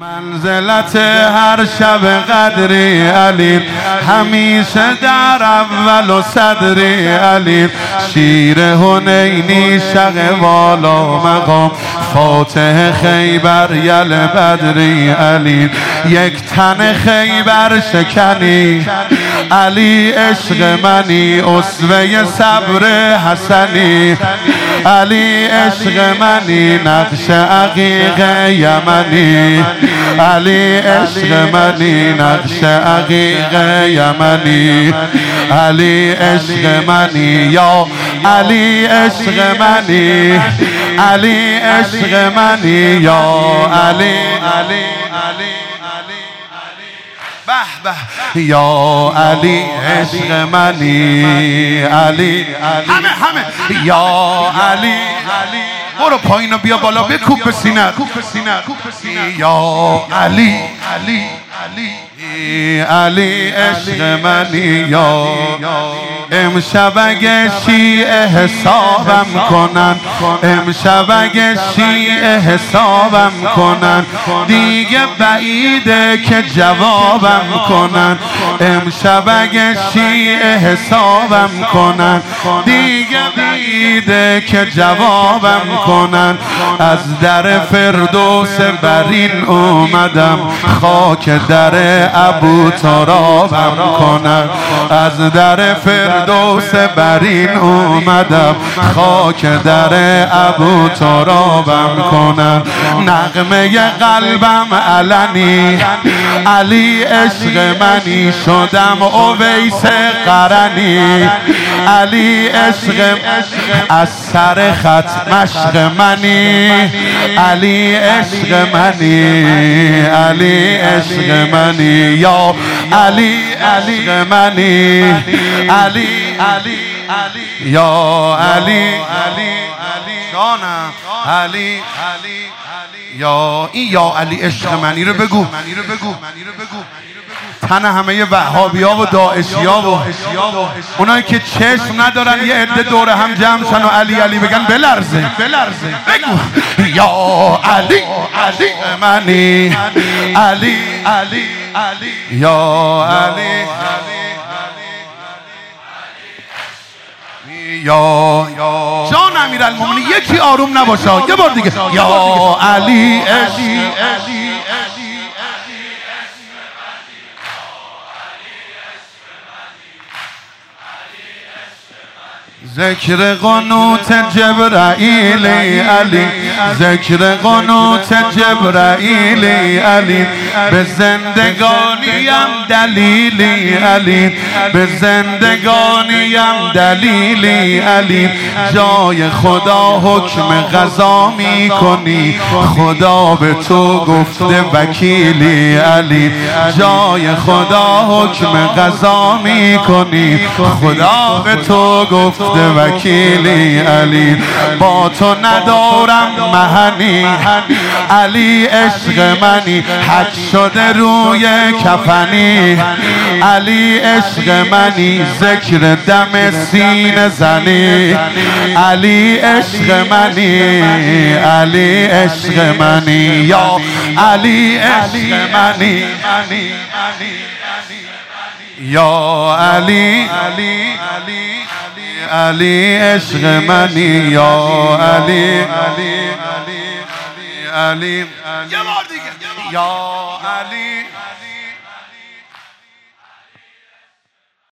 منزلت هر شب قدری علی همیشه در اول و صدری علی شیر هنینی شق والا مقام. فاتح خیبر یل بدری علی یک تن خیبر شکنی. علی عشق منی اصوه صبر حسنی. علی عشق منی نقش عقیق یمنی. علی عشق منی نقش عقیق یمنی. علی عشق منی یا علی عشق منی. علی عشق منی یا علی علی علی به به یا علی عشق منی. علی همه همه. یا علی. علی. برو پایین بیا بالا بکوب به سینه یا علی. علی. علی. علی عشق منی یا امشب اگه شیعه حسابم کنن امشب اگه شیعه حسابم کنن دیگه بعیده که جوابم کنن. امشب اگه شیعه حسابم کنن دیگه بعیده که جوابم کنن. از در فردوس برین اومدم خاک در ابو ترابم کنن از در فردوس برین اومدم. خاک در ابو ترابم کنن نغمه قلبم علنی. علی عشق منی شدم اویس قرنی. علی عشق از سر خط مشق منی. علی عشق منی. علی عشق منی یا علی عشق منی. علی علی علی. یا علی علی علی. جانم. علی علی یا این یا علی عشق منی رو بگو منی رو بگو. منی رو بگو. تن همه وهابی ها و داعشی ها و اونایی که چشم ندارن یه عده دور هم جمع شن و علی علی بگن بلرزه. بگو. یا علی علی منی. علی. علی. علی. یا علی. یا یا جان امیرالمومنین یکی آروم نباشه. یه بار دیگه. یا علی علی. علی. ذکر قنوت جبرائیل علی. ذکر قنوت جبرائیل علی. به زندگانیم دلیلی علی. به زندگانیم دلیلی علی. جای خدا حکم غذا می کنی خدا به تو گفته وکیلی علی. جای خدا حکم غذا می کنی خدا به تو گفته وکیلی علی. با تو ندارم مهنی علی عشق منی. حد شده روی کفنی. علی عشق منی. ذکر دم سین زنی. علی عشق منی. علی عشق منی. یا علی عشق منی. یا علی علی علی. علی عشق منی یا علی علی علی علی یا علی